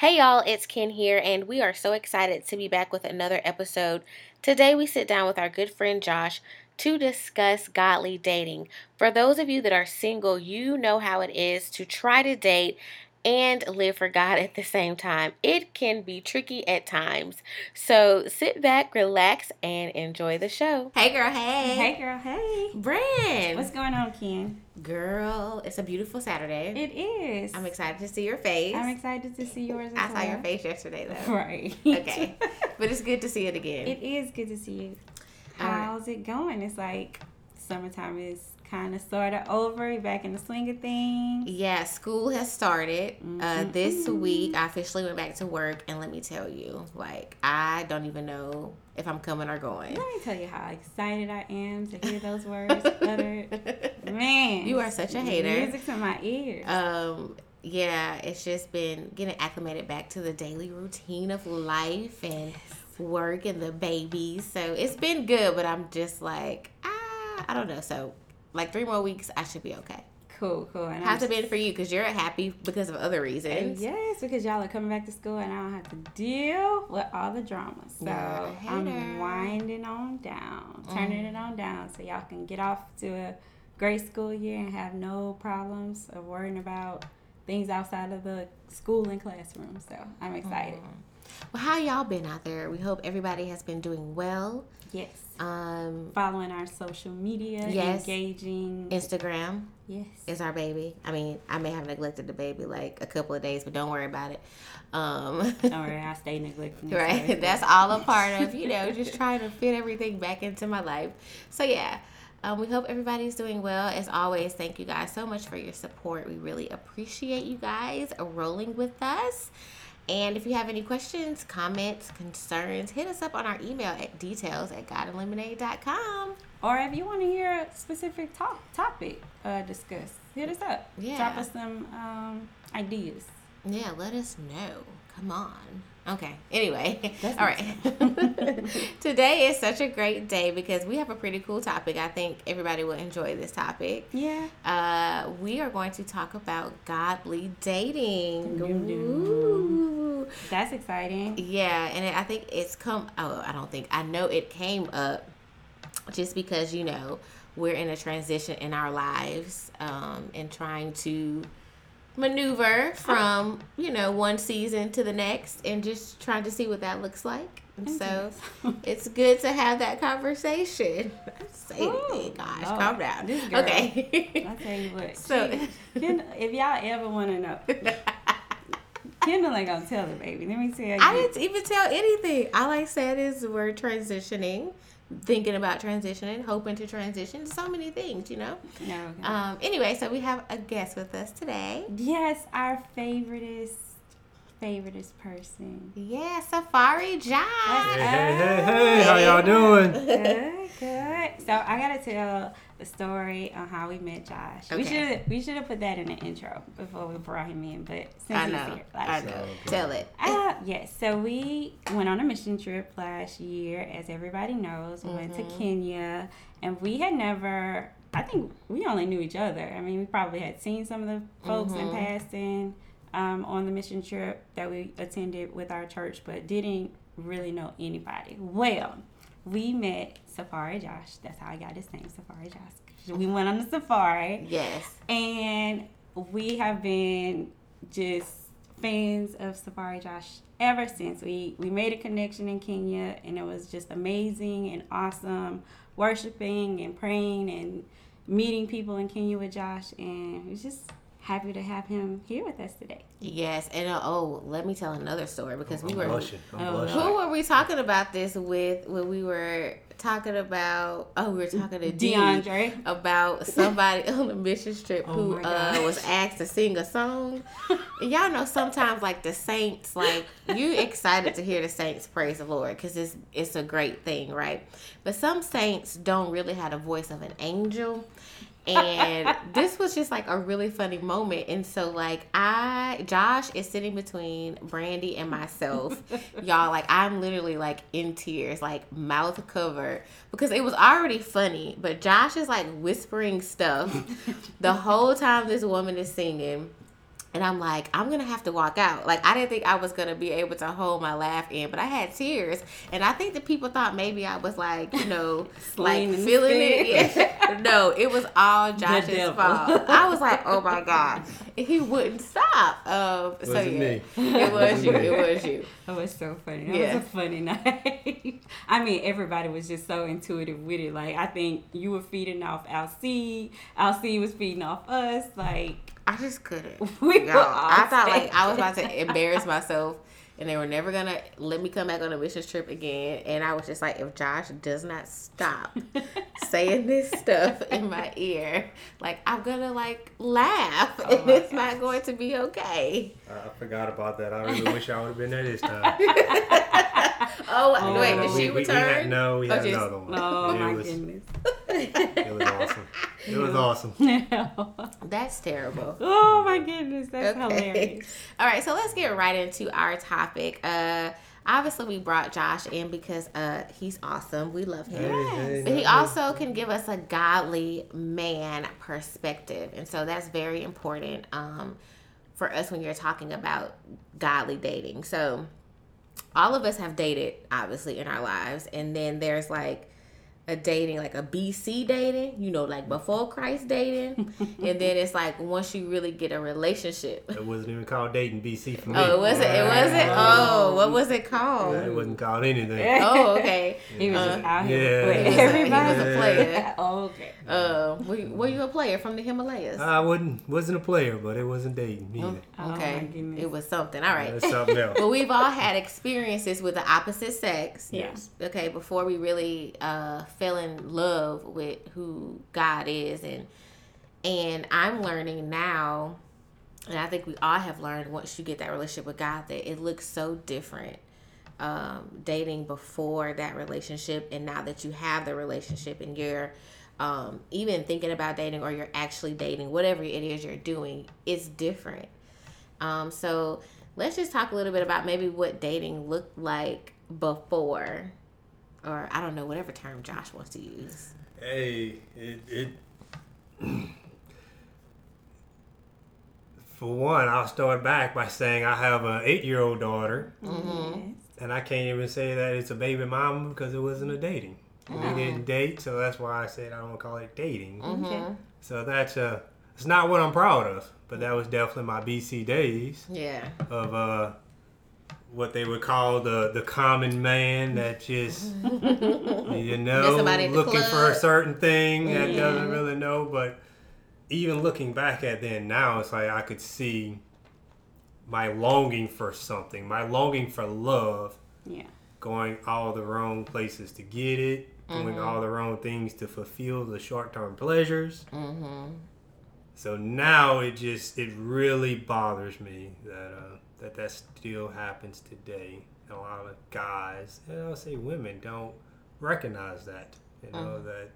Hey y'all, it's Ken here, and we are so excited to be back with another episode. Today, we sit down with our good friend Josh to discuss godly dating. For those of you that are single, you know how it is to try to date and live for God at the same time. It can be tricky at times. So sit back, relax, and enjoy the show. Hey, girl. Hey. Hey, girl. Hey. Brand. What's going on, Ken? Girl, it's a beautiful Saturday. It is. I'm excited to see your face. I'm excited to see yours. I saw your face yesterday, though. Right. Okay. but it's good to see it again. It is good to see you. How's it going? It's like summertime is kind of sort of over. You're back in the swing of things. Yeah, school has started. Mm-hmm. Uh, this week, I officially went back to work, and let me tell you, like, I don't even know if I'm coming or going. Let me tell you how excited I am to hear those words uttered. Man, You are such a hater. Music to my ears. Um, yeah, it's just been getting acclimated back to the daily routine of life and work and the babies. So it's been good, but I'm just like, ah, I don't know. So, like, three more weeks, I should be okay. cool, cool. And How's it been for you? Because you're happy because of other reasons. Uh, yes, because y'all are coming back to school and I don't have to deal with all the drama. So You're a hater. I'm winding on down, turning mm. it on down so y'all can get off to a great school year and have no problems of worrying about things outside of the school and classroom. So I'm excited. Mm. Well, how y'all been out there? We hope everybody has been doing well. Yes. Um, Following our social media, Yes. engaging. Instagram yes. is our baby. I mean, I may have neglected the baby like a couple of days, but don't worry about it. Um, Don't worry, I stay neglecting. right, that's all a part of you know just trying to fit everything back into my life. So yeah. Um, we hope everybody's doing well. As always, thank you guys so much for your support. We really appreciate you guys rolling with us. And if you have any questions, comments, concerns, hit us up on our email at details at godandlemonade.com. Or if you want to hear a specific top, topic uh, discussed, hit us up. Yeah. Drop us some um, ideas. Yeah, let us know. Come on. Okay. Anyway, That's all right. Today is such a great day because we have a pretty cool topic. I think everybody will enjoy this topic. Yeah. Uh, we are going to talk about godly dating. Ooh. That's exciting. Yeah, and I think it's come. Oh, I don't think I know it came up just because you know we're in a transition in our lives um, and trying to maneuver oh. from you know one season to the next and just trying to see what that looks like. And so it's good to have that conversation. Say anything, gosh, Lord. calm down. This girl. Okay. I'll tell you what. So- she- Ken- if y'all ever want to know, Kendall ain't gonna tell the baby. Let me tell you. I didn't even tell anything. All I said is we're transitioning, thinking about transitioning, hoping to transition. So many things, you know. No, okay. Um. Anyway, so we have a guest with us today. yes, our favoriteest, favoriteest person. Yeah, Safari Josh. Hey, hey, hey, hey, how y'all doing? Good, good. So I gotta tell the story on how we met Josh. We Okay. should we should have put that in the intro before we brought him in, but since I he's know. here, I last know. year. Tell it. Uh, yes, so we went on a mission trip last year, as everybody knows. We went to Mm-hmm. Kenya, and we had never. I think we only knew each other. I mean, we probably had seen some of the folks Mm-hmm. in passing um, on the mission trip that we attended with our church, but didn't really know anybody. Well, we met Safari Josh. That's how I got his name, Safari Josh. We went on the safari. Yes. And we have been just fans of Safari Josh ever since. We we made a connection in Kenya and it was just amazing and awesome worshiping and praying and meeting people in Kenya with Josh and we're just happy to have him here with us today. Yes. And uh, oh, let me tell another story because we I'm were. blushing. I'm Oh, blushing. Who were we talking about this with when we were talking about? Oh, we were talking to D DeAndre. about somebody on a mission trip Oh who uh, was asked to sing a song. And y'all know sometimes like the saints, like you excited to hear the saints praise the Lord because it's it's a great thing, right? But some saints don't really have the voice of an angel. And this was just like a really funny moment. And so like I Josh is sitting between Brandy and myself. Y'all like I'm literally like in tears, like mouth covered because it was already funny, but Josh is like whispering stuff the whole time this woman is singing. And I'm like, I'm gonna have to walk out. Like I didn't think I was gonna be able to hold my laugh in, but I had tears, and I think that people thought maybe I was like, you know, like Slain in the feeling it. Yeah. No, it was all Josh's fault. I was like, oh my god, and he wouldn't stop. Um, so Wasn't yeah, me. it was you. It was you. That was so funny. That Yeah. was a funny night. I mean, everybody was just so intuitive with it. Like, I think you were feeding off Alcee. Alcee was feeding off us. Like, I just couldn't. we Y'all, were I thought like I was about to embarrass myself, and they were never gonna let me come back on a mission trip again. And I was just like, if Josh does not stop saying this stuff in my ear, like I'm gonna like laugh, Oh and my it's not going to be okay. I forgot about that. I really wish I would have been there this time. Oh, Oh, wait, no, did we, she we, we return? had, no, we Oh, had just- another one. Oh, it my was, goodness. It was awesome. It was awesome. That's terrible. oh, my goodness. That's Okay. hilarious. All right, so let's get right into our topic. Uh, obviously, we brought Josh in because uh, he's awesome. We love him. Hey, hey, But he no, also can give us a godly man perspective. And so that's very important um, for us when you're talking about godly dating. So all of us have dated, obviously, in our lives. And then there's like a dating, like a BC dating, you know, like before Christ dating. and then it's like once you really get a relationship. It wasn't even called dating BC for me. Oh, it wasn't. It wasn't. Oh, what was it called? It wasn't called anything. Oh, okay. He was Uh, just out here yeah. He was a- everybody. was a player. oh, okay. Uh, were you, were you a player from the Himalayas? I wasn't wasn't a player, but it wasn't dating either. Oh, okay, goodness. it was something. All right. That's something else. Well, we've all had experiences with the opposite sex. Yes. Okay, before we really uh, fell in love with who God is, and and I'm learning now, and I think we all have learned once you get that relationship with God that it looks so different. Um, dating before that relationship, and now that you have the relationship, and you're um, even thinking about dating, or you're actually dating, whatever it is you're doing, it's different. Um, so let's just talk a little bit about maybe what dating looked like before, or I don't know, whatever term Josh wants to use. Hey, it, it for one, I'll start back by saying I have an eight-year-old daughter, Mm-hmm. and I can't even say that it's a baby mama because it wasn't a dating. We didn't date, so that's why I said I don't call it dating. Mm-hmm. Okay. So that's uh, it's not what I'm proud of, but that was definitely my BC days Yeah. of uh, what they would call the the common man that just you know somebody at the looking for a certain thing that doesn't really know. But even looking back at then now, it's like I could see my longing for something, my longing for love, Yeah. going all the wrong places to get it, doing Mm-hmm. all the wrong things to fulfill the short term pleasures. Mm-hmm. So now it just it really bothers me that uh, that that still happens today. And a lot of guys, and I'll say women, don't recognize that. You know that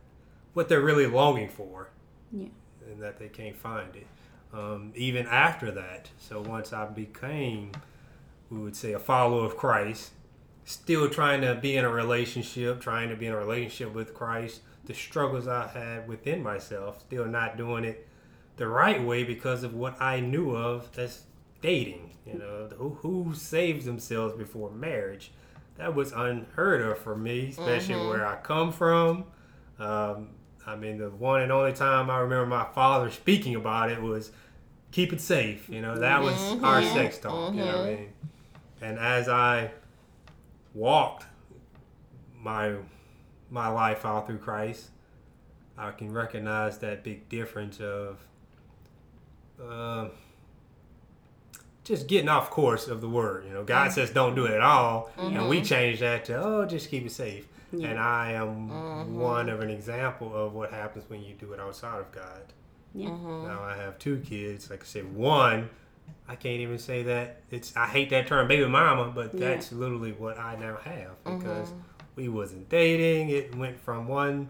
what they're really longing for, Yeah. and that they can't find it. Um, even after that, so once I became, we would say, a follower of Christ, still trying to be in a relationship, trying to be in a relationship with Christ, the struggles I had within myself, still not doing it the right way because of what I knew of as dating. You know, who, who saves themselves before marriage? That was unheard of for me, especially where I come from. Um, I mean, the one and only time I remember my father speaking about it was keep it safe. You know, that was our sex talk. You know what I mean? And as I walked my my life out through Christ, I can recognize that big difference of uh, just getting off course of the word. You know, God says don't do it at all, and we mm-hmm. change that to oh, just keep it safe. Yeah. And I am mm-hmm. one of an example of what happens when you do it outside of God. Yeah. Mm-hmm. Now I have two kids. Like I said, one, I can't even say that it's. I hate that term, baby mama, but Yeah. that's literally what I now have because we wasn't dating. It went from one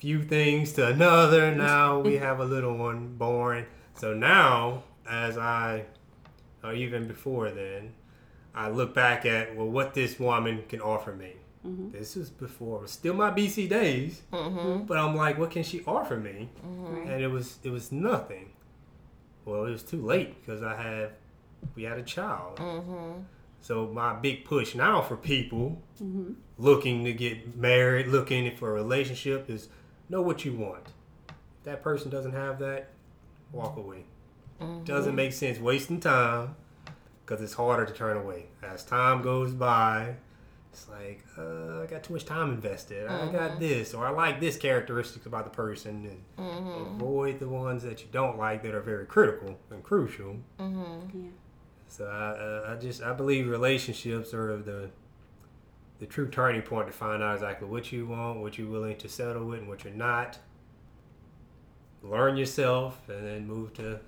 few things to another. Now we have a little one born. So now, as I, or even before then, I look back at well, what this woman can offer me. This is before, still my BC days, Mm-hmm. but I'm like, what can she offer me? Right. and it was it was nothing. well, it was too late because I have we had a child. Mm-hmm. So my big push now for people Mm-hmm. looking to get married, looking for a relationship is know what you want. If that person doesn't have that, walk away. Doesn't make sense wasting time because it's harder to turn away. As time goes by, it's like, uh, I got too much time invested. I got this, or I like this characteristics about the person, and avoid the ones that you don't like that are very critical and crucial. Yeah. So I, uh, I just I believe relationships are the the true turning point to find out exactly what you want, what you're willing to settle with, and what you're not. Learn yourself, and then move to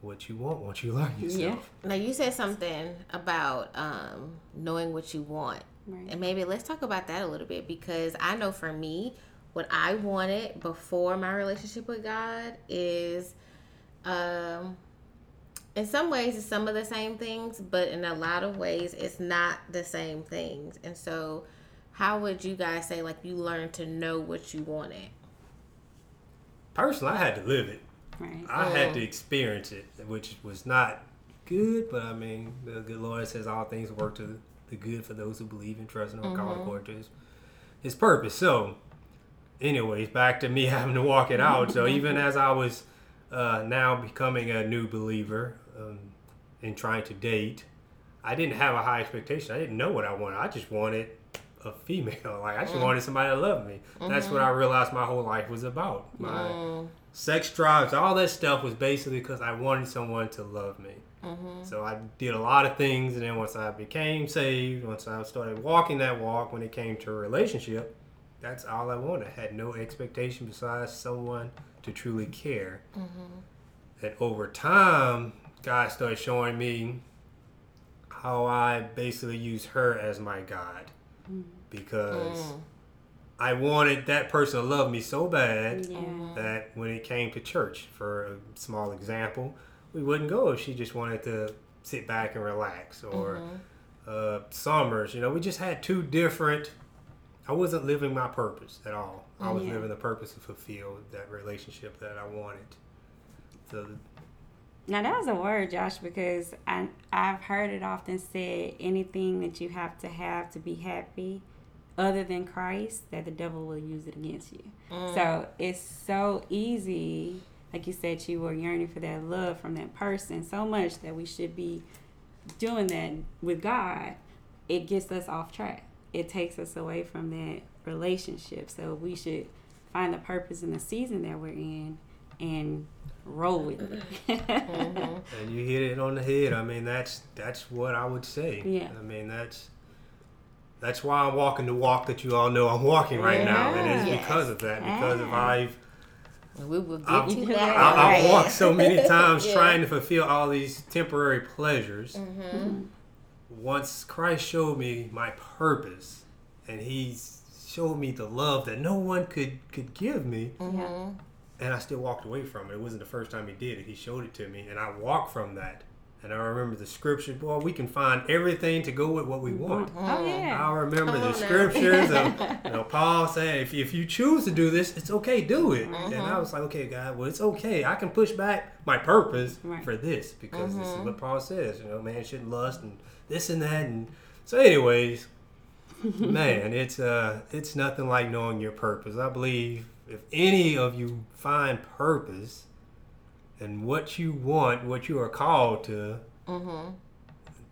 what you want once you learn yourself. Now you said something about um, knowing what you want, Right. and maybe let's talk about that a little bit because I know for me, what I wanted before my relationship with God is, um, in some ways, it's some of the same things, but in a lot of ways, it's not the same things. And so, how would you guys say like you learned to know what you wanted? Personally, I had to live it. Right. I had to experience it, which was not good, but I mean, the good Lord says all things work to the good for those who believe and trust and are called according to his, his purpose. So, anyways, back to me having to walk it out. So, even as I was uh, now becoming a new believer um, and trying to date, I didn't have a high expectation. I didn't know what I wanted. I just wanted a female. Like, I just mm. wanted somebody to love me. That's what mm-hmm. I realized my whole life was about. My mm. sex drives, all that stuff was basically because I wanted someone to love me. Mm-hmm. So I did a lot of things, and then once I became saved, once I started walking that walk, when it came to a relationship, that's all I wanted. I had no expectation besides someone to truly care. Mm-hmm. And over time, God started showing me how I basically use her as my God Mm. because mm. I wanted that person to love me so bad Yeah. Mm-hmm. that when it came to church, for a small example, we wouldn't go if she just wanted to sit back and relax. Or mm-hmm. uh, summers, you know, we just had two different. I wasn't living my purpose at all. I was Yeah. living the purpose to fulfill that relationship that I wanted. So Now that was a word, Josh, because I I've heard it often said anything that you have to have to be happy, other than Christ, that the devil will use it against you. Mm. So it's so easy, like you said, you were yearning for that love from that person so much that we should be doing that with God. It gets us off track. It takes us away from that relationship. So we should find the purpose in the season that we're in and roll with it. and you hit it on the head. I mean, that's that's what I would say. Yeah. I mean, that's that's why I'm walking the walk that you all know I'm walking right now, and it's Yes. because of that. Because if Yeah. I've We will get I've, to Yeah. that. I, I've walked so many times Yeah. trying to fulfill all these temporary pleasures. Mm-hmm. Once Christ showed me my purpose, and He showed me the love that no one could could give me, Mm-hmm. And I still walked away from it. It wasn't the first time He did it. He showed it to me, and I walked from that. And I remember the scripture. Boy, we can find everything to go with what we want. Oh yeah. I remember Come the scriptures of you know, Paul saying, if, if you choose to do this, it's okay, do it. And Mm-hmm. I was like, okay, God, well, it's okay. I can push back my purpose Right. for this because this Mm-hmm. is what Paul says. You know, man shouldn't lust and this and that. And so, anyways, man, it's uh, it's nothing like knowing your purpose. I believe if any of you find purpose and what you want, what you are called to, Mm-hmm.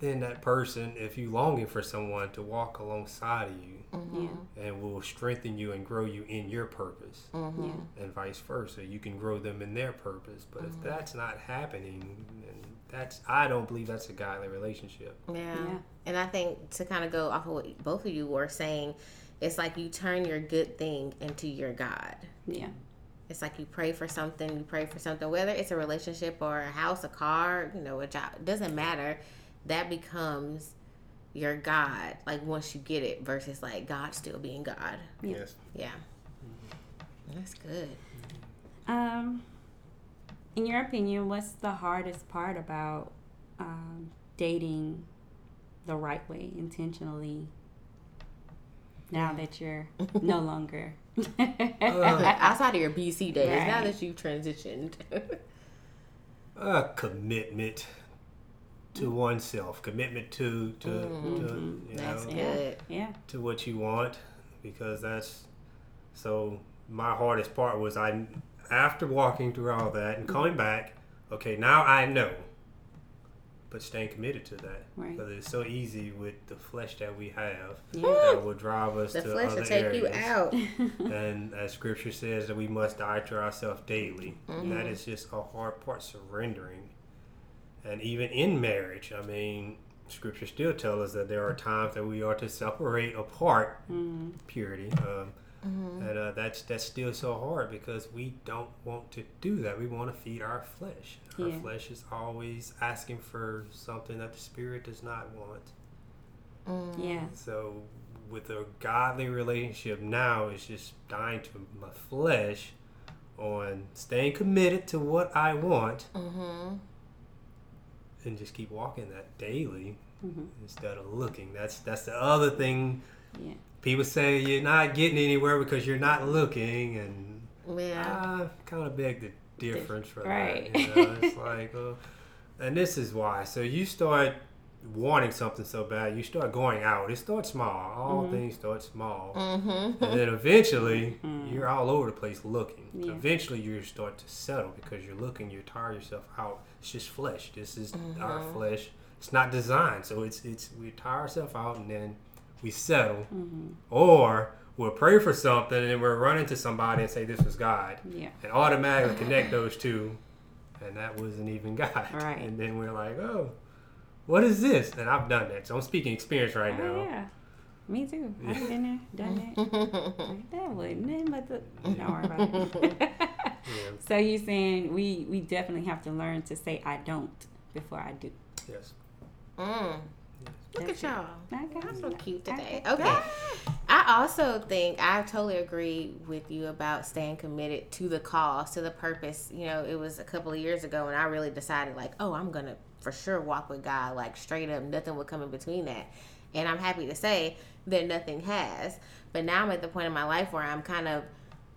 then that person, if you longing for someone to walk alongside of you Yeah. and will strengthen you and grow you in your purpose Mm-hmm. Yeah. and vice versa, you can grow them in their purpose. But if that's not happening, then that's I don't believe that's a godly relationship. Yeah. Yeah. And I think to kind of go off of what both of you were saying, it's like you turn your good thing into your God. Yeah. It's like you pray for something, you pray for something, whether it's a relationship or a house, a car, you know, a job, it doesn't matter. That becomes your God, like once you get it, versus like God still being God. Yeah. Yes. Yeah. That's good. Um, in your opinion, what's the hardest part about um, dating the right way, intentionally? Now that you're no longer. Uh, Outside of your BC days, now that you've transitioned. a commitment to oneself, commitment to to, Mm-hmm. to you That's know good. Yeah. to what you want because that's so my hardest part was I after walking through all that and coming back okay now I know but staying committed to that Right. because it's so easy with the flesh that we have Yeah. that will drive us The to flesh other will take areas you out. and as scripture says that we must die to ourselves daily and that is just a hard part surrendering and even in marriage i mean scripture still tells us that there are times that we are to separate apart Mm. purity um, and uh, that's that's still so hard because we don't want to do that we want to feed our flesh our Yeah. flesh is always asking for something that the spirit does not want Yeah. so with a godly relationship now, it's just dying to my flesh on staying committed to what I want Mm-hmm. and just keep walking that daily Mhm. instead of looking. That's that's the other thing. Yeah. People say you're not getting anywhere because you're not looking, and Yeah. I kind of beg the difference for Right. that. You know? It's like, uh, and this is why. So you start wanting something so bad, you start going out. It starts small. All Mhm. things start small, Mm-hmm. and then eventually Mhm. you're all over the place looking. Yeah. Eventually you start to settle because you're looking. You tire yourself out. It's just flesh. This is our Mhm. flesh. It's not designed, so it's it's we tire ourselves out and then we settle, Mm-hmm. or we'll pray for something and we'll run into somebody and say this was God Yeah. and automatically connect those two, and that wasn't even God. Right. And then we're like, oh, what is this? And I've done that, so I'm speaking experience right Oh, now. yeah. Me too. I've been there, done that. Like, that wasn't nothing but the. Don't worry about it. Yeah. so you're saying we we definitely have to learn to say I don't before I do. Yes. Mm. Look That's at y'all. Okay. I'm so cute Okay. today. Okay. I also think I totally agree with you about staying committed to the cause, to the purpose. You know, it was a couple of years ago when I really decided, like, oh, I'm going to for sure walk with God, like, straight up. Nothing would come in between that. And I'm happy to say that nothing has. But now I'm at the point in my life where I'm kind of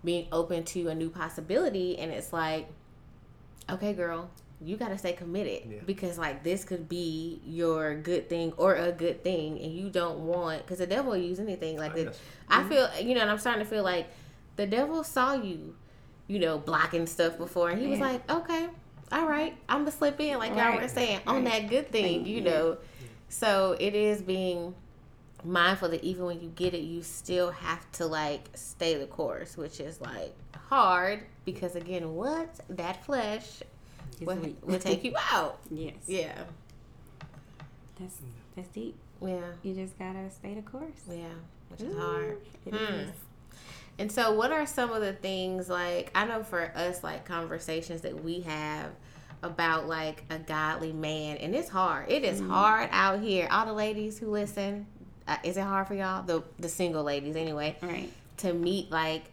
being open to a new possibility. And it's like, okay, girl, you got to stay committed Yeah. because like this could be your good thing or a good thing and you don't want because the devil will use anything like Oh, i feel you know and i'm starting to feel like the devil saw you you know blocking stuff before and he was like okay all right i'm gonna slip in like y'all Right. were saying on that good thing you Yeah. know? So it is being mindful that even when you get it you still have to like stay the course which is like hard because again what? That flesh It's will, weak. will take you out Yes. yeah That's that's deep. yeah You just gotta stay the course. yeah which is hard It Hmm. is. And so, what are some of the things like I know for us, like conversations that we have about like a godly man, and it's hard. It is hard out here. All the ladies who listen, uh, is it hard for y'all? The the single ladies, anyway, Right. to meet like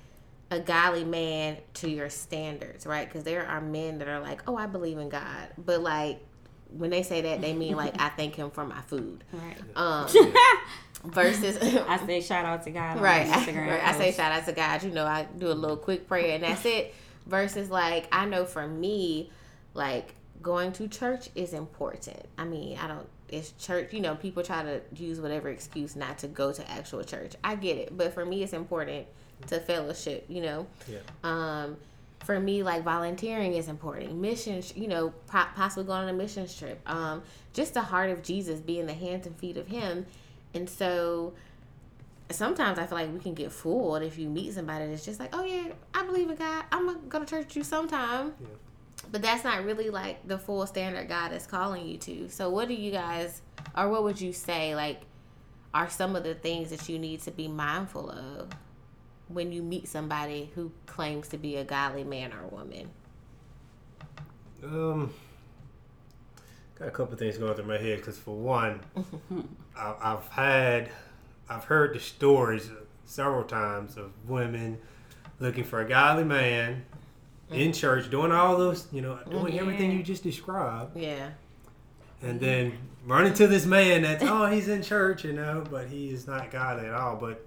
a godly man to your standards, right? Because there are men that are like, oh, I believe in God, but like when they say that, they mean like I thank Him for my food. Right. Um, versus I say shout out to God right, Instagram. right. I say shout out to God. You know, I do a little quick prayer and that's it. Versus like I know for me, like going to church is important. I mean, I don't. It's church. You know, people try to use whatever excuse not to go to actual church. I get it, but for me, it's important to fellowship. You know, Yeah. um, for me, like volunteering is important. Missions, you know, possibly going on a mission trip. Um, just the heart of Jesus, being the hands and feet of Him, and so sometimes I feel like we can get fooled if you meet somebody that's just like, oh yeah, I believe in God. I'm gonna go to church you sometime. Yeah. But that's not really like the full standard God is calling you to. So what do you guys, or what would you say, like, are some of the things that you need to be mindful of when you meet somebody who claims to be a godly man or woman? Um, got a couple things going through my head because for one, I, I've had, I've heard the stories several times of women looking for a godly man in church, doing all those, you know, doing everything you just described, Yeah. and then running to this man that's oh he's in church, you know, but he is not godly at all. But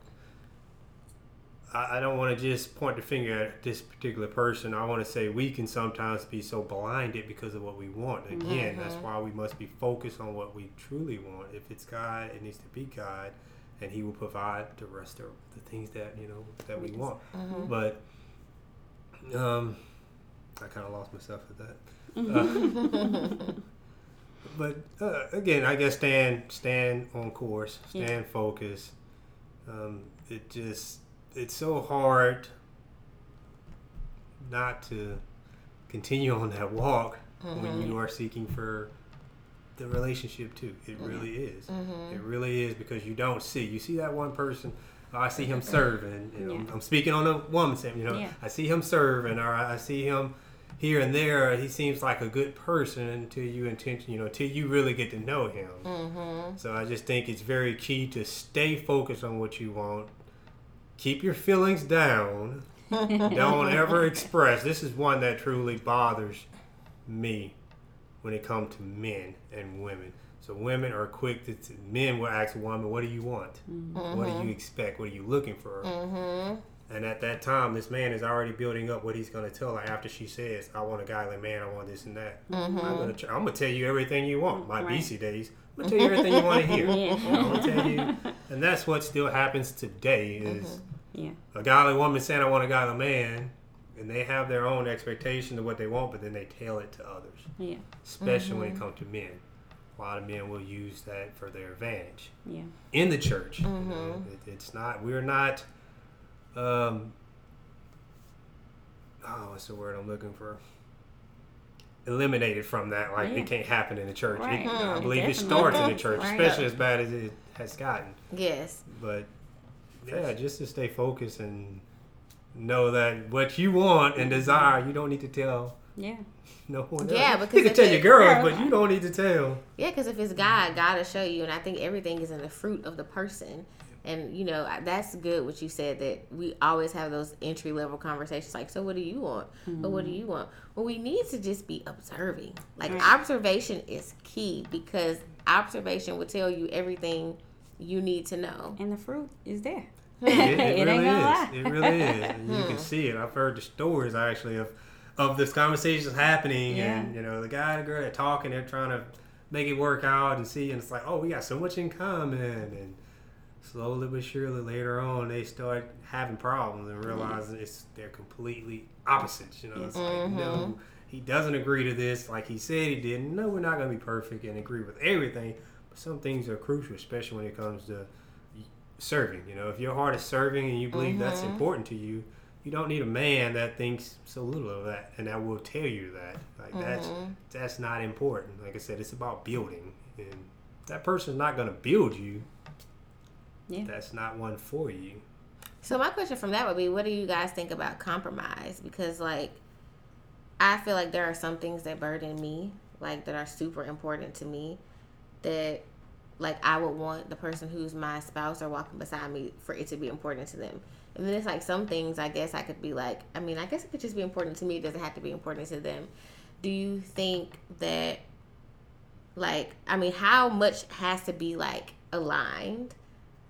I, I don't want to just point the finger at this particular person. I want to say we can sometimes be so blinded because of what we want. Again, that's Mm-hmm. why we must be focused on what we truly want. If it's God, it needs to be God, and He will provide the rest of the things that you know that we want. Mm-hmm. But um, I kind of lost myself at that. Uh, but uh, again, I guess stand stand on course, Yeah. stand focused. Um, it just it's so hard not to continue on that walk when you are seeking for the relationship too. It really is. Mm-hmm. It really is because you don't see. You see that one person. oh, I see him serving. You know, Yeah. I'm speaking on a woman. saying, You know, Yeah. I see him serving, or I see him here and there. He seems like a good person until you intention. You know, until you really get to know him. Mm-hmm. So I just think it's very key to stay focused on what you want. Keep your feelings down. Don't ever express. This is one that truly bothers me when it comes to men and women. So women are quick to, to- men will ask a woman, "What do you want? What do you expect? What are you looking for?" Mm-hmm. And at that time, this man is already building up what he's going to tell her after she says, "I want a godly man. I want this and that." I'm going to I'm going to tell you everything you want. My Right. BC days. I'm to tell you everything you want to hear. Yeah. You know, I'm going to tell you, and that's what still happens today is mm-hmm. Yeah. a godly woman saying, "I want a godly man," and they have their own expectation of what they want, but then they tell it to others, Yeah. especially when it mm-hmm. comes to men. A lot of men will use that for their advantage Yeah. in the church. you mm-hmm. know. It, it's not. We're not. Um, oh, what's the word I'm looking for? Eliminated from that, like Yeah. it can't happen in the church. It- Right. I mm-hmm. believe it starts in the church, Right. especially as bad as it has gotten. Yes. But yeah, just to stay focused and know that what you want and mm-hmm. desire, you don't need to tell Yeah. no one Yeah, else. because you can tell your Girl. but you don't need to tell. Yeah, because if it's God, God will show you, and I think everything is in the fruit of the person. And you know that's good. What you said that we always have those entry level conversations, like, so what do you want? But what do you want? Well, we need to just be observing. Like Right. observation is key because observation will tell you everything you need to know. And the fruit is there. It, it It ain't really gonna is. lie. It really is, and you Hmm. can see it. I've heard the stories actually of of this conversations happening, and you know the guy and the girl they're talking, they're trying to make it work out and see, and it's like, oh, we got so much in common, and slowly but surely later on they start having problems and realizing it's they're completely opposites. You know, it's like Mhm. no, he doesn't agree to this like he said he didn't. No, we're not going to be perfect and agree with everything, but some things are crucial, especially when it comes to serving. You know, if your heart is serving and you believe that's Mhm. important to you, you don't need a man that thinks so little of that and that will tell you that. Like that's Mhm. that's not important. Like I said, it's about building, and that person's not going to build you. Yeah. That's not one for you. So my question from that would be, what do you guys think about compromise? Because like, I feel like there are some things that burden me, like that are super important to me, that like I would want the person who's my spouse or walking beside me for it to be important to them. And then it's like some things I guess I could be like, I mean, I guess it could just be important to me. It doesn't have to be important to them. Do you think that, like, I mean, how much has to be like aligned,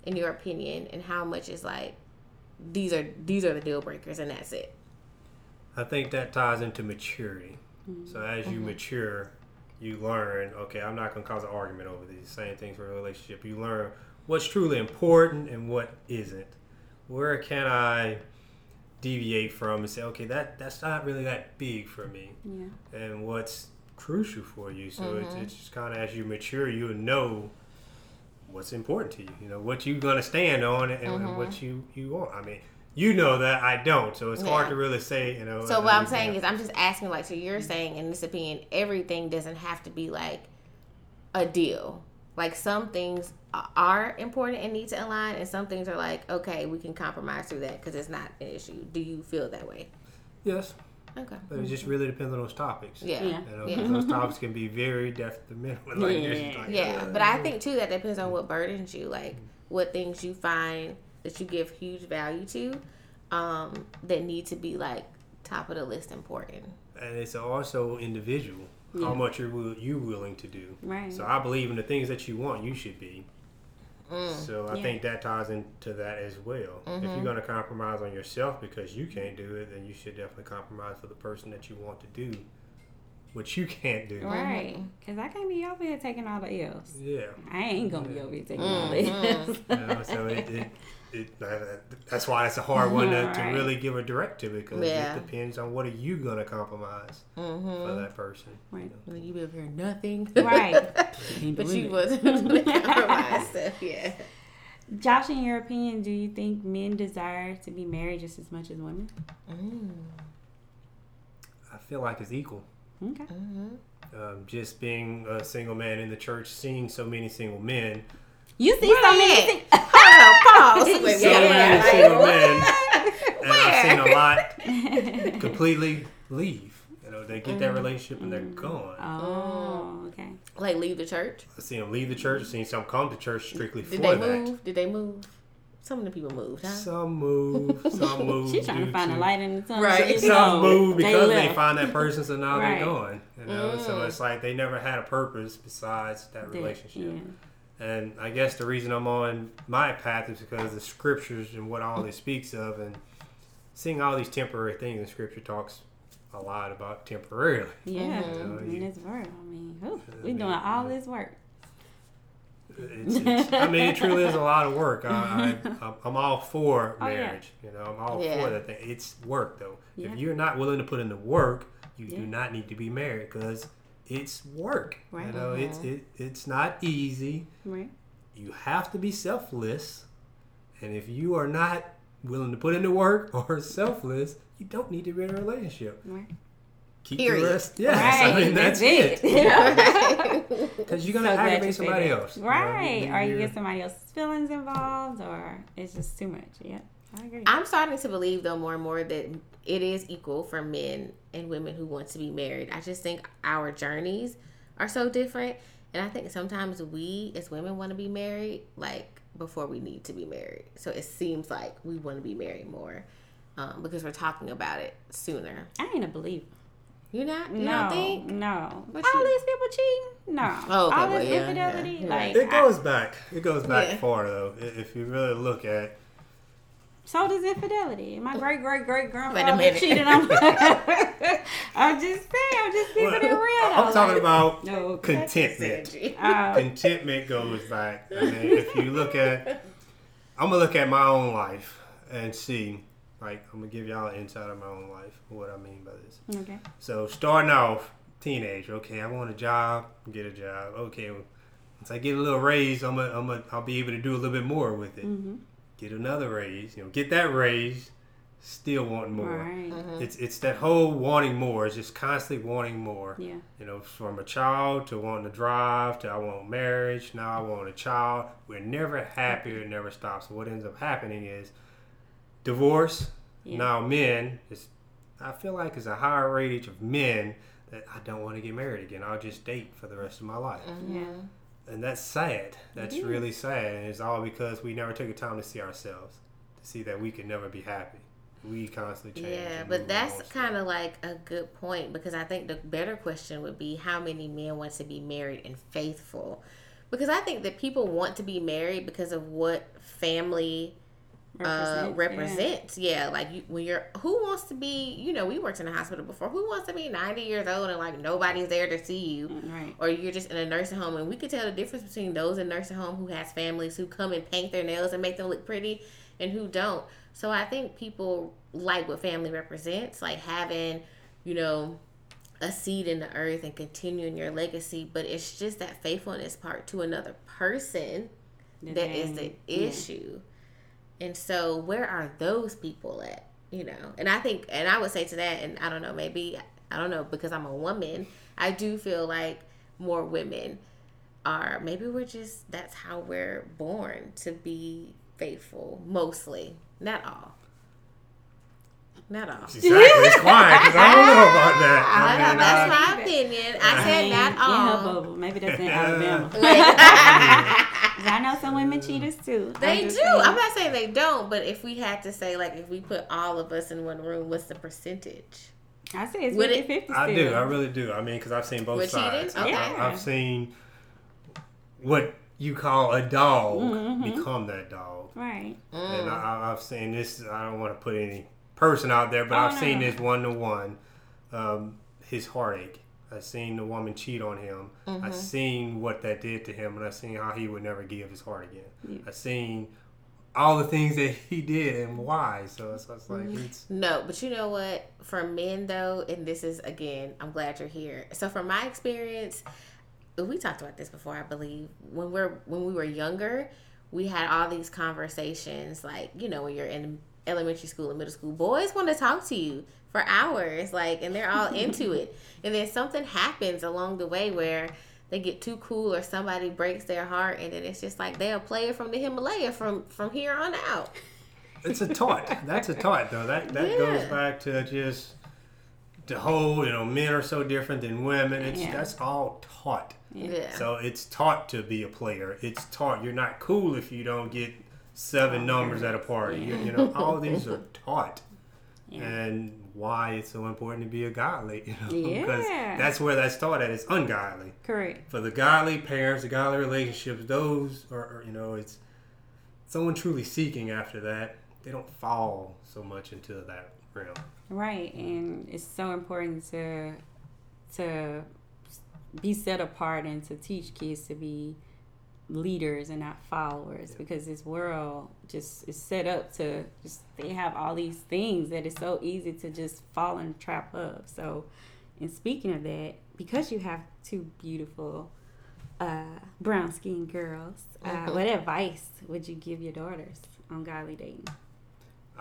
in your opinion, and how much is like these are these are the deal breakers and that's it. I think that ties into maturity. So as Mm-hmm. you mature, you learn. Okay, I'm not going to cause an argument over these same things for a relationship. You learn what's truly important and what isn't. Where can I deviate from and say, okay, that that's not really that big for me, Yeah. and what's crucial for you. So Mm-hmm. it's, it's just kind of as you mature, you'll know what's important to you. You know what you're gonna stand on and, and what you you want. I mean, you know that I don't, so it's hard Mm-hmm. To really say. You know. So what I'm saying is, I'm just asking, like, so you're saying, in this opinion, everything doesn't have to be like a deal. Like some things are important and need to align, and some things are like, okay, we can compromise through that because it's not an issue. Do you feel that way? yes, Okay. but it just really depends on those topics. Yeah. Yeah. You know, Yeah. 'cause those topics can be very detrimental. Like, Yeah. like, Yeah, uh, but I think too that depends on what burdens you, like what things you find that you give huge value to, um, that need to be like top of the list important. and it's also individual. How Yeah. much are wi- you willing to do? Right. So I believe in the things that you want, you should be. Mm. So I Yeah. think that ties into that as well. If you're mm-hmm. going to compromise on yourself because you can't do it, then you should definitely compromise for the person that you want to do what you can't do. Right. Mm-hmm. Because I can't be over here taking all the L's. Yeah. I ain't going to be over here taking all the mm-hmm. L's. You know, so it, it, it that's why it's a hard one to, to really give a direct to because Yeah. it depends on what are you going to compromise for mm-hmm. that person. Right. Well, you be over here nothing. Right. But doing you it. wasn't compromise stuff, yeah. Josh, in your opinion, do you think men desire to be married just as much as women? Mm. I feel like it's equal. Okay. Mm-hmm. Um, just being a single man in the church, seeing so many single men, You see so many Wait. Things. Hold. Wait, so yeah, many single like, men, and I've seen a lot completely leave. You know, they get that relationship and they're gone. Oh, okay. like leave the church. I've seen them leave the church. I've seen some come to church strictly Did for they that. move? Did they move? Some of the people moved, huh? Some move, some move. She's trying to due find a light in the tunnel. Right. So, Some move because they, left. find that person, so now Right. they're gone. You know, Mm. so it's like they never had a purpose besides that relationship. yeah. And I guess the reason I'm on my path is because the scriptures and what all it speaks of, and seeing all these temporary things in scripture talks a lot about temporarily. Yeah, Mhm. in this world. I mean, whew, we mean, doing all this work. It's, it's, I mean, it truly is a lot of work. I, I, I'm- I'm all for Oh, yeah. marriage. You know, I'm all Yeah. for that thing. It's work though. Yeah. If you're not willing to put in the work, you Yeah. do not need to be married because it's work. Right. You know, it's mm-hmm. it, it's not easy. Right. You have to be selfless, and if you are not willing to put in the work or selfless, you don't need to be in a relationship. Right. Keep Period. the rest. Yes, right. I mean that's, it. Right. Because you're gonna glad you aggravate said somebody that. else. You know, Right. you- or you you're- get somebody else's feelings involved, or it's just too much. Yeah. I agree. I'm starting to believe though more and more that it is equal for men and women who want to be married. I just think our journeys are so different, and I think sometimes we as women want to be married like before we need to be married. So it seems like we want to be married more um, because we're talking about it sooner. I ain't a believer. You not? You no, don't think? no. What All you- these people cheating? No. Oh, okay, All well, this yeah, infidelity, yeah, like It I- goes back. It goes back Yeah. far though. If you really look at So does infidelity. My great great great Wait a grandfather minute. cheated on me. I'm just saying, I'm just keeping it real. I'm though, talking like- about No. contentment. Uh, Contentment goes back. I mean, if you look at, I'm gonna look at my own life and see. Like, I'm gonna give y'all an insight of my own life. What I mean by this. okay. So starting off, teenage. Okay, I want a job. Get a job. Okay, once I get a little raise, I'm gonna, I'm gonna, I'll be able to do a little bit more with it. Mm-hmm. Get another raise. You know, get that raise. Still wanting more. Right. Mm-hmm. It's it's that whole wanting more. It's just constantly wanting more. Yeah. You know, from a child to wanting to drive to I want marriage. Now I want a child. We're never happy. It never stops. So what ends up happening is divorce. Yeah. Now men, it's, I feel like it's a higher rate of men that I don't want to get married again. I'll just date for the rest of my life. Mm-hmm. Yeah. And that's sad. That's really sad. And it's all because we never took the time to see ourselves, to see that we can never be happy. We constantly change. Yeah, but that's kind of like a good point because I think the better question would be how many men want to be married and faithful? Because I think that people want to be married because of what family uh, Represents, represents. Yeah, like you, when you're who wants to be, you know, we worked in a hospital before. Who wants to be 90 years old and like nobody's there to see you? Right. or you're just in a nursing home and we could tell the difference between those in nursing home who has families who come and paint their nails and make them look pretty and who don't so i think people like what family represents like having you know a seed in the earth and continuing your legacy but it's just that faithfulness part to another person that is the. Yeah. issue and so where are those people at you know and i think and i would say to that and i don't know maybe i don't know because i'm a woman i do feel like more women are maybe we're just that's how we're born to be faithful mostly not all not all Exactly. It's quiet because I don't know about that. I know, mean, that's I- my opinion. I I said mean, not in her all. bubble. Maybe that's in Alabama. 'Cause I know some women cheaters too. I'm They do. saying. I'm not saying they don't, but if we had to say, like, if we put all of us in one room, what's the percentage? I say it's Would 50 50 I do. I really do. I mean, because I've seen both With cheating? sides. I- Okay. I, I've seen what you call a dog Mhm. become that dog. Right. And Mm. I, I've seen this. I don't want to put any person out there, but Oh, I've seen this one to one. Um, his heartache. I've seen the woman cheat on him. Mm-hmm. I've seen what that did to him, and I've seen how he would never give his heart again. Yeah. I've seen all the things that he did and why. So it's, it's like Mm-hmm. it's No, but you know what? For men though, and this is again, I'm glad you're here. So from my experience, we talked about this before, I believe. When we're when we were younger, we had all these conversations like, you know, when you're in elementary school and middle school, boys want to talk to you for hours, like and they're all into it. And then something happens along the way where they get too cool or somebody breaks their heart and then it's just like they'll play it from the Himalaya from from here on out. it's a taught. That's a taught though. That that Yeah. goes back to just the whole you know men are so different than women. It's Yeah. that's all taught. Yeah. So it's taught to be a player. It's taught you're not cool if you don't get seven numbers at a party. You, you know, all these are taught. Yeah. And why it's so important to be a godly, you know, because that's where that's taught at. It's ungodly. Correct. For the godly parents, the godly relationships, those are, are, you know, it's someone truly seeking after that. They don't fall so much into that realm. Right, and it's so important to to be set apart and to teach kids to be leaders and not followers because this world just is set up to just they have all these things that it's so easy to just fall in the trap of. So, and speaking of that, because you have two beautiful uh, brown skinned girls, uh, what advice would you give your daughters on godly dating?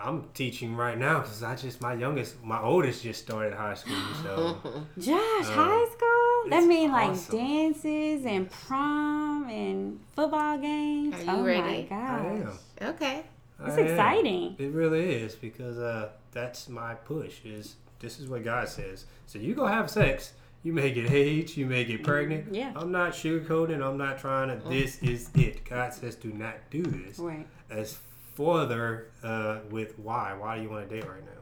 I'm teaching right now because I just my youngest, my oldest just started high school, so Josh, Um, high school? That it's mean like dances and prom and football games. Are you oh ready? my I gosh. am. Okay. It's I am. exciting. It really is because uh, that's my push. Is this is what God says? So you go have sex. You may get AIDS. You may get pregnant. Yeah. I'm not sugarcoating. I'm not trying to. This is it. God says do not do this. Right. As further uh, with why? Why do you want to date right now?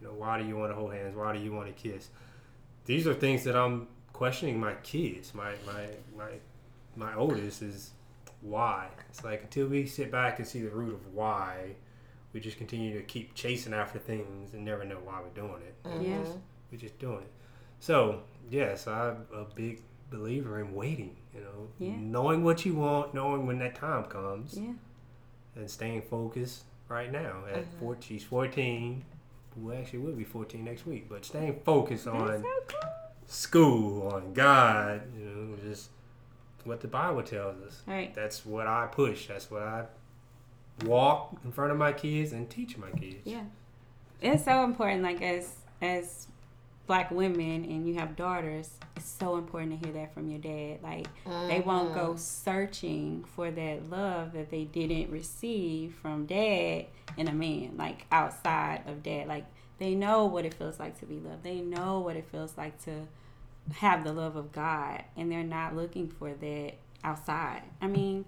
You know, why do you want to hold hands? Why do you want to kiss? These are things that I'm questioning my kids. My my my my oldest is why. It's like until we sit back and see the root of why, we just continue to keep chasing after things and never know why we're doing it. Yeah. Mm-hmm. We're just doing it. So yes, I'm a big believer in waiting. You know, Yeah. knowing what you want, knowing when that time comes Yeah. and staying focused right now. At Mhm. four, she's 14. Well, actually, will be 14 next week. But staying focused That's on so cool. School, on God, you know, just what the Bible tells us. Right. That's what I push. That's what I walk in front of my kids and teach my kids. Yeah. It's so important, like as as black women and you have daughters, it's so important to hear that from your dad. Like they won't go mm-hmm. searching for that love that they didn't receive from dad and a man, like outside of dad. Like they know what it feels like to be loved. They know what it feels like to have the love of God, and they're not looking for that outside. I mean,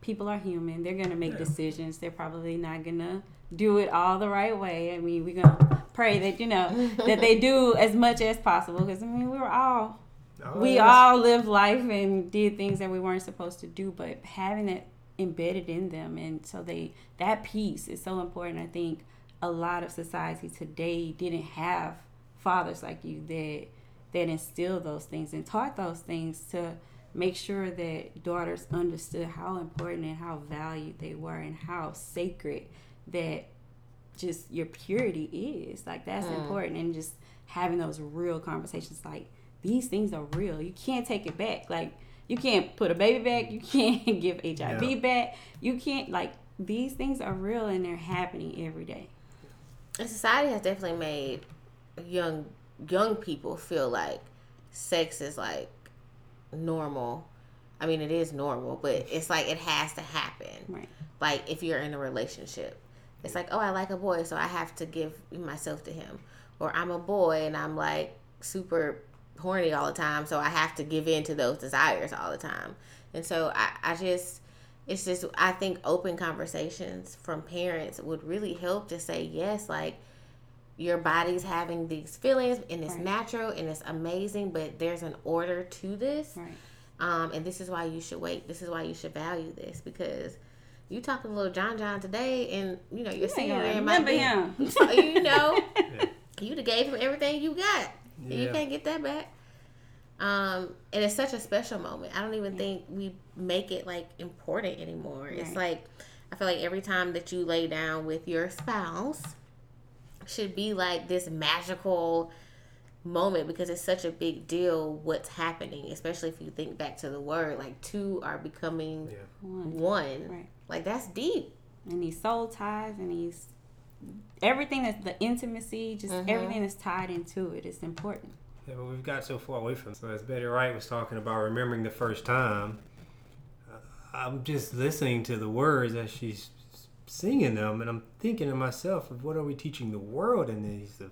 people are human. They're gonna make Yeah. decisions. They're probably not gonna do it all the right way. I mean, we're gonna pray that you know that they do as much as possible. Because I mean, we were all Oh, we yes. all lived life and did things that we weren't supposed to do but having it embedded in them and so they that piece is so important i think a lot of society today didn't have fathers like you that that instilled those things and taught those things to make sure that daughters understood how important and how valued they were and how sacred that just your purity is. Like that's Mm. important. And just having those real conversations like these things are real. You can't take it back. Like you can't put a baby back. You can't give hiv Yeah. back. You can't like these things are real and they're happening every day. And society has definitely made young young people feel like sex is like normal. I mean, it is normal, but it's like it has to happen. right Like if you're in a relationship, it's like, oh, I like a boy, so I have to give myself to him. Or I'm a boy and I'm like super horny all the time, so I have to give in to those desires all the time. And so I, I just, it's just, I think open conversations from parents would really help to say, yes, like your body's having these feelings and it's Right. natural and it's amazing, but there's an order to this right Um, and this is why you should wait. This is why you should value this because you talking to little John John today, and you know you're ain't year gonna remember him. You know, Yeah. you would gave him everything you got. and You can't get that back. Um, and it's such a special moment. I don't even think we make it like important anymore. It's like I feel like every time that you lay down with your spouse should be like this magical moment because it's such a big deal what's happening, especially if you think back to the word like two are becoming Yeah. One. one. Right. Like that's deep. And these soul ties and these everything that's the intimacy, just Mhm. everything that's tied into it is important. Yeah, but we've got so far away from. So as Betty Wright was talking about remembering the first time, uh, I'm just listening to the words as she's singing them, and I'm thinking to myself, of what are we teaching the world in these? Of,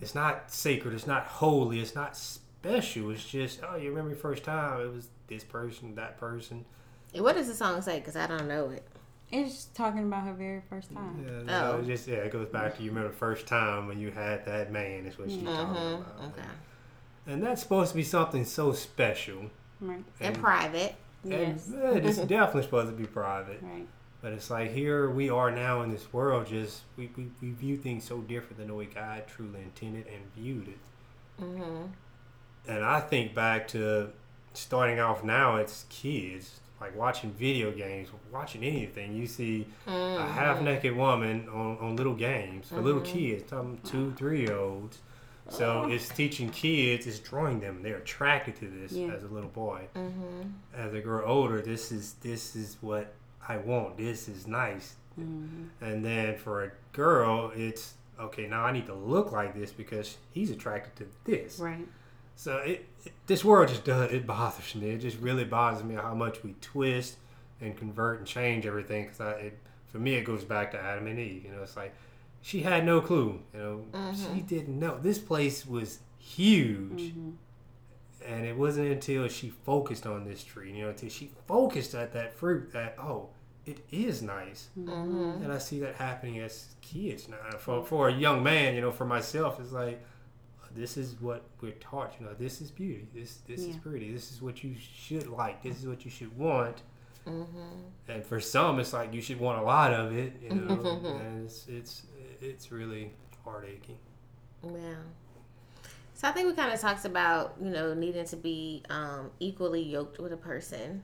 it's not sacred, it's not holy, it's not special. It's just, oh, you remember your first time? It was this person, that person. And what does the song say? Because I don't know it. It's just talking about her very first time. Yeah, Oh. no, it just yeah, it goes back to you remember the first time when you had that man. Is what she's talking Mm-hmm. about. Okay. And that's supposed to be something so special. Right. And private. And, Yes. yeah, it's definitely supposed to be private. Right. But it's like here we are now in this world, just we, we, we view things so different than the way God truly intended and viewed it. Mm-hmm. And I think back to starting off now, it's kids, like watching video games, watching anything. You see Mm-hmm. a half naked woman on, on little games for little Mhm. kids, talking two, three year olds. So Oh. it's teaching kids, it's drawing them. They're attracted to this Yeah. as a little boy. Mm-hmm. As they grow older, this is this is what I want. This is nice. hmm And then for a girl, it's okay. Now I need to look like this because he's attracted to this. Right. So it, it this world just does it bothers me. It just really bothers me how much we twist and convert and change everything. Because I, it, for me, it goes back to Adam and Eve. You know, it's like she had no clue. You know, she Mhm. didn't know this place was huge. hmm And it wasn't until she focused on this tree, you know, until she focused at that fruit that, oh, it is nice. Mm-hmm. And I see that happening as kids now. For, for a young man, you know, for myself, it's like, this is what we're taught. You know, this is beauty. This this is pretty. This is what you should like. This is what you should want. Mm-hmm. And for some, it's like you should want a lot of it. You know, and it's it's it's really heartaching. Yeah. So I think we kind of talked about you know needing to be um, equally yoked with a person,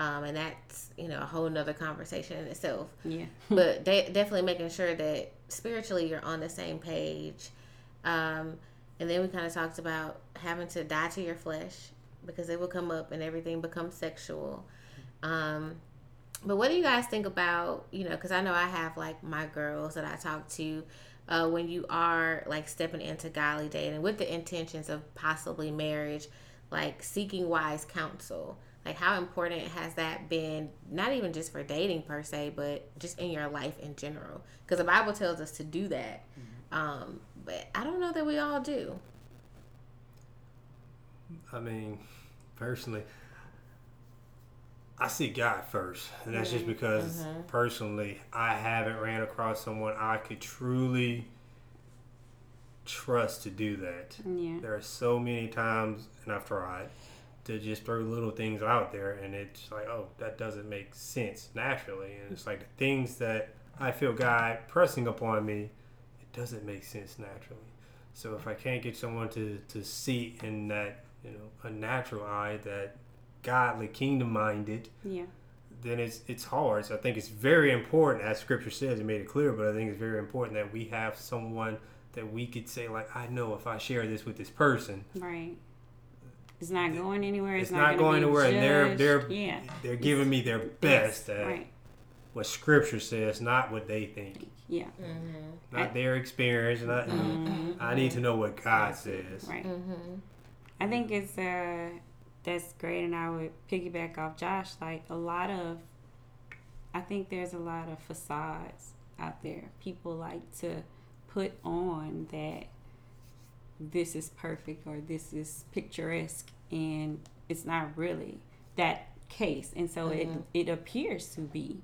um, and that's you know a whole nother conversation in itself. Yeah. but de- definitely making sure that spiritually you're on the same page. Um, and then we kind of talked about having to die to your flesh because it will come up and everything becomes sexual. Um, but what do you guys think about, you know, because I know I have like my girls that I talk to uh, when you are like stepping into godly dating with the intentions of possibly marriage, like seeking wise counsel. Like, how important has that been, not even just for dating per se, but just in your life in general? Because the Bible tells us to do that. Um, but I don't know that we all do. I mean, personally, I see God first, and that's just because Mhm. personally I haven't ran across someone I could truly trust to do that. Yeah. There are so many times, and I've tried to just throw little things out there, and it's like, oh, that doesn't make sense naturally, and it's like the things that I feel God pressing upon me, it doesn't make sense naturally. So if I can't get someone to to see in that, you know, a natural eye that godly, kingdom minded, Yeah. then it's it's hard. So I think it's very important, as Scripture says, it made it clear. But I think it's very important that we have someone that we could say, like, I know if I share this with this person, Right. It's not going anywhere. It's, it's not gonna going anywhere, and they're they're yeah. they're giving me their best at Right. what Scripture says, not what they think, Yeah. Mm-hmm. not their experience. Not Mhm. I need to know what God says. Right. Mm-hmm. I think it's uh that's great, and I would piggyback off Josh. Like a lot of, I think there's a lot of facades out there. People like to put on that this is perfect or this is picturesque, and it's not really that case. And so Mhm. it it appears to be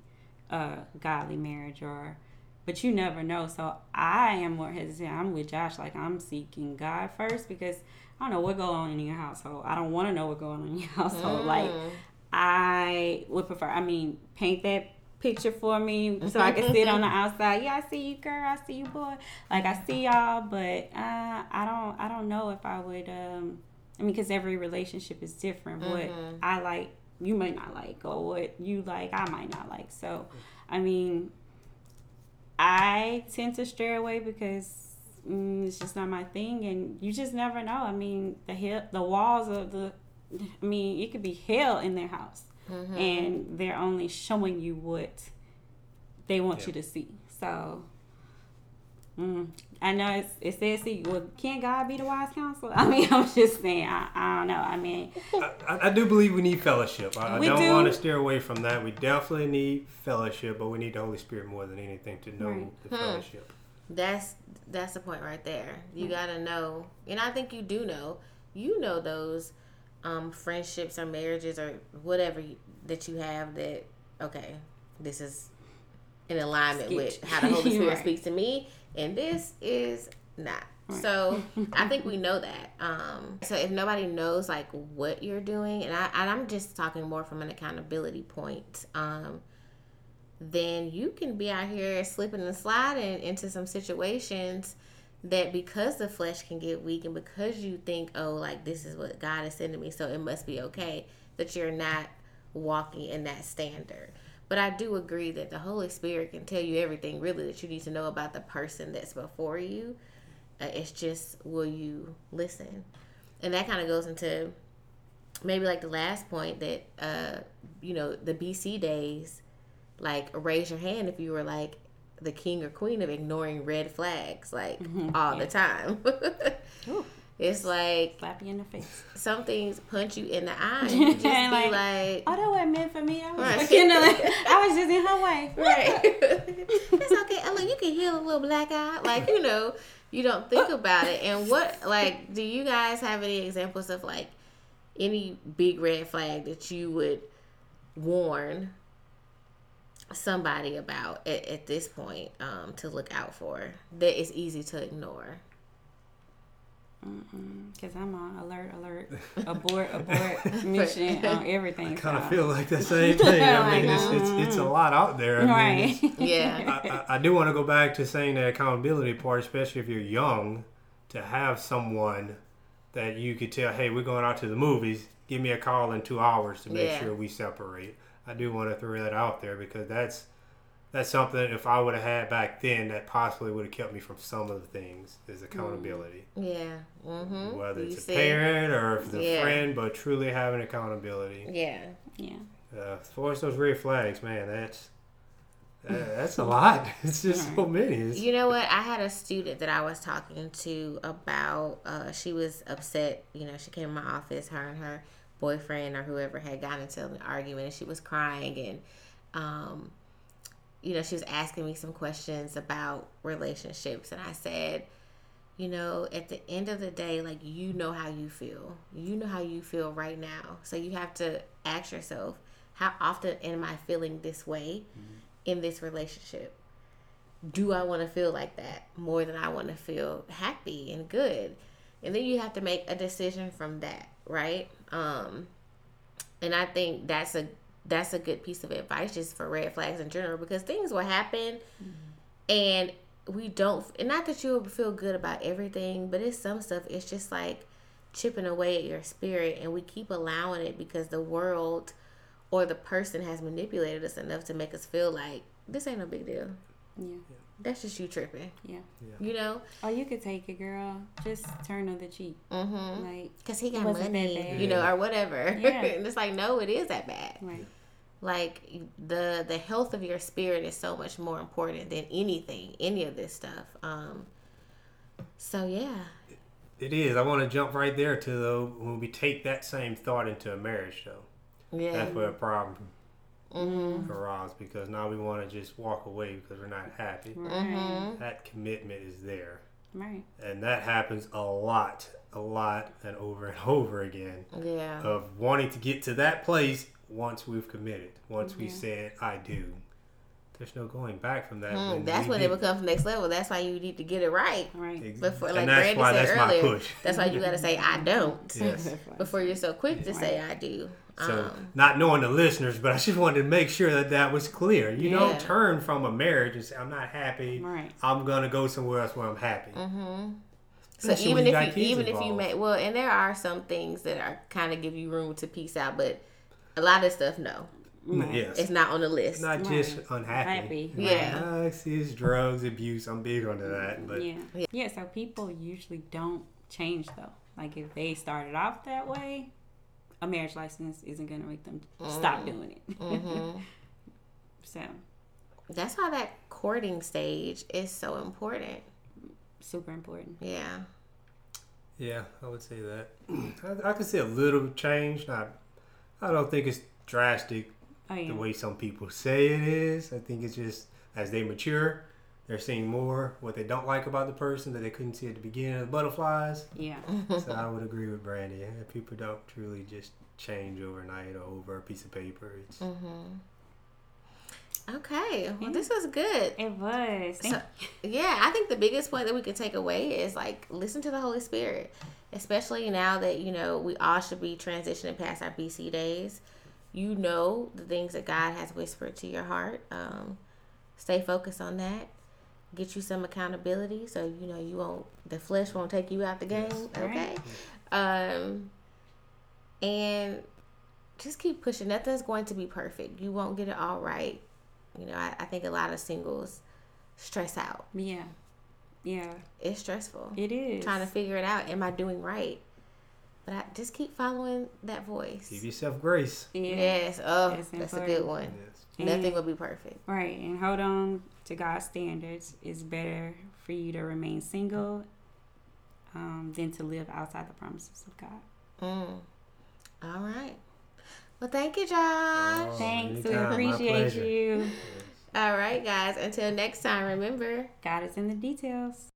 a godly marriage or but you never know. So I am more hesitant. I'm with Josh. Like I'm seeking God first because I don't know what going on in your household. I don't want to know what going on in your household. Mm. Like I would prefer. I mean, paint that picture for me so I can sit on the outside. Yeah, I see you, girl. I see you, boy. Like I see y'all, but uh, I don't. I don't know if I would. Um, I mean, because every relationship is different. What I like, you might not like, or what you like, I might not like. So, I mean, I tend to stray away because mm, it's just not my thing, and you just never know. I mean, the hill, the walls of the, I mean, it could be hell in their house, Mm-hmm. and they're only showing you what they want Yeah. you to see. So. Mm, I know it's, it says, see, well, can God be the wise counselor? I mean, I'm just saying, I, I don't know. I mean, I, I- I do believe we need fellowship. I, I We don't do. want to steer away from that. We definitely need fellowship, but we need the Holy Spirit more than anything to know Right. the hmm. fellowship. That's that's the point right there. You hmm. gotta know, and I think you do know. You know those um, friendships or marriages or whatever you, that you have that okay, this is in alignment with how the Holy Spirit Right. speaks to me, and this is not. So I think we know that. Um, so if nobody knows like what you're doing, and I and I'm just talking more from an accountability point. Um, then you can be out here slipping and sliding into some situations that because the flesh can get weak and because you think, oh, like this is what God is sending me, so it must be okay, that you're not walking in that standard. But I do agree that the Holy Spirit can tell you everything really that you need to know about the person that's before you. Uh, it's just, will you listen? And that kind of goes into maybe like the last point that, uh, you know, the BC days like raise your hand if you were like the king or queen of ignoring red flags like mm-hmm. all the time. It's like slap you in the face. some things punch you in the eye. You just be Like, oh, like, Oh, that wasn't meant for me. I was, Right. looking at- I was just in her way. right. it's okay. Ella. you can heal a little black eye. Like you know, you don't think about it. And what like do you guys have any examples of like any big red flag that you would warn somebody about at, at this point um, to look out for that is easy to ignore? Because I'm on alert, alert, abort, abort, mission, on everything. Kind of feel like the same thing. I mean, it's, Like, it's, it's a lot out there. I mean, Right. it's- Yeah. I, I, I do want to go back to saying the accountability part, especially if you're young, to have someone that you could tell, hey, we're going out to the movies. Give me a call in two hours to make Yeah. sure we separate. I do want to throw that out there because that's that's something if I would have had back then that possibly would have kept me from some of the things is accountability. Yeah. Mm-hmm. Whether You it's a parent or if it's a Yeah. friend, but truly having accountability. Yeah. yeah. Uh, as far as those red flags, man, that's that, that's a lot. It's just so many. It's, You know what? I had a student that I was talking to about. Uh, she was upset. You know, she came to my office. Her and her boyfriend or whoever had gotten into an argument, and she was crying. And, um, you know, she was asking me some questions about relationships, and I said, you know, at the end of the day, like you know how you feel. You know how you feel right now. So you have to ask yourself, how often am I feeling this way in this relationship? do I want to feel like that more than I want to feel happy and good? And then you have to make a decision from that, right? Um and I think that's a that's a good piece of advice just for red flags in general because things will happen and we don't and not that you'll feel good about everything, but it's some stuff it's just like chipping away at your spirit and we keep allowing it because the world or the person has manipulated us enough to make us feel like this ain't no big deal. Yeah. That's just you tripping. Yeah. You know? Oh, you could take it, girl. Just turn on the cheek. Mm-hmm. Like, Because he got money, bad. you know, or whatever. Yeah. and it's like, no, it is that bad. right. Like the the health of your spirit is so much more important than anything, any of this stuff. Um so yeah. it is. I want to jump right there to though when we take that same thought into a marriage, though. Yeah. That's where a problem Mm-hmm. arises because now we want to just walk away because we're not happy. Mm-hmm. That commitment is there, Right. and that happens a lot, a lot, and over and over again. Yeah. of wanting to get to that place once we've committed, once we Yeah. said I do. There's no going back from that. Mm, when that's when it did- becomes next level. That's why you need to get it right. Right. Ex- Before, and like that's Brandy why said that's my earlier, push. that's why you got to say I don't Yes. before you're so quick to say I do. So, Um, not knowing the listeners, but I just wanted to make sure that that was clear. You Yeah. don't turn from a marriage and say, "I'm not happy. Right. I'm gonna go somewhere else where I'm happy." Mm-hmm. so Especially even when you if you kids even if you involved. may well, and there are some things that are kind of give you room to peace out, but a lot of stuff no, N- Yes, it's not on the list. not just Right. unhappy. Happy. Like, Yeah. "Ah, it's, it's drugs, abuse. I'm big onto that, but Yeah. Yeah. yeah. So people usually don't change though. Like if they started off that way, a marriage license isn't gonna make them stop doing it. hmm so That's why that courting stage is so important. super important. Yeah. yeah, I would say that. I, I could see a little change. Not, I don't think it's drastic Oh yeah. the way some people say it is. I think it's just as they mature, they're seeing more what they don't like about the person that they couldn't see at the beginning of the butterflies. Yeah. so I would agree with Brandy. Yeah, people don't truly just change overnight or over a piece of paper. It's Mm-hmm. Okay. Well, this was good. It was. Thank So, yeah, I think the biggest point that we can take away is like listen to the Holy Spirit, especially now that you know we all should be transitioning past our BC days. You know the things that God has whispered to your heart. Um, stay focused on that. Get you some accountability, so you know you won't. The flesh won't take you out the game. Okay. Um, and just keep pushing. Nothing's going to be perfect. You won't get it all right. You know, I, I think a lot of singles stress out. yeah. Yeah. It's stressful. It is. Trying to figure it out. Am I doing right? But I just keep following that voice. give yourself grace. yeah. Yes. Oh, That's that's, a good one. Yes. Nothing will be perfect. Right. And hold on to God's standards. It's better for you to remain single um, than to live outside the promises of God. Mm. All right. Well, thank you, Josh. Oh, Thanks. We anytime. My appreciate pleasure. you. All right, guys. Until next time, remember. God is in the details.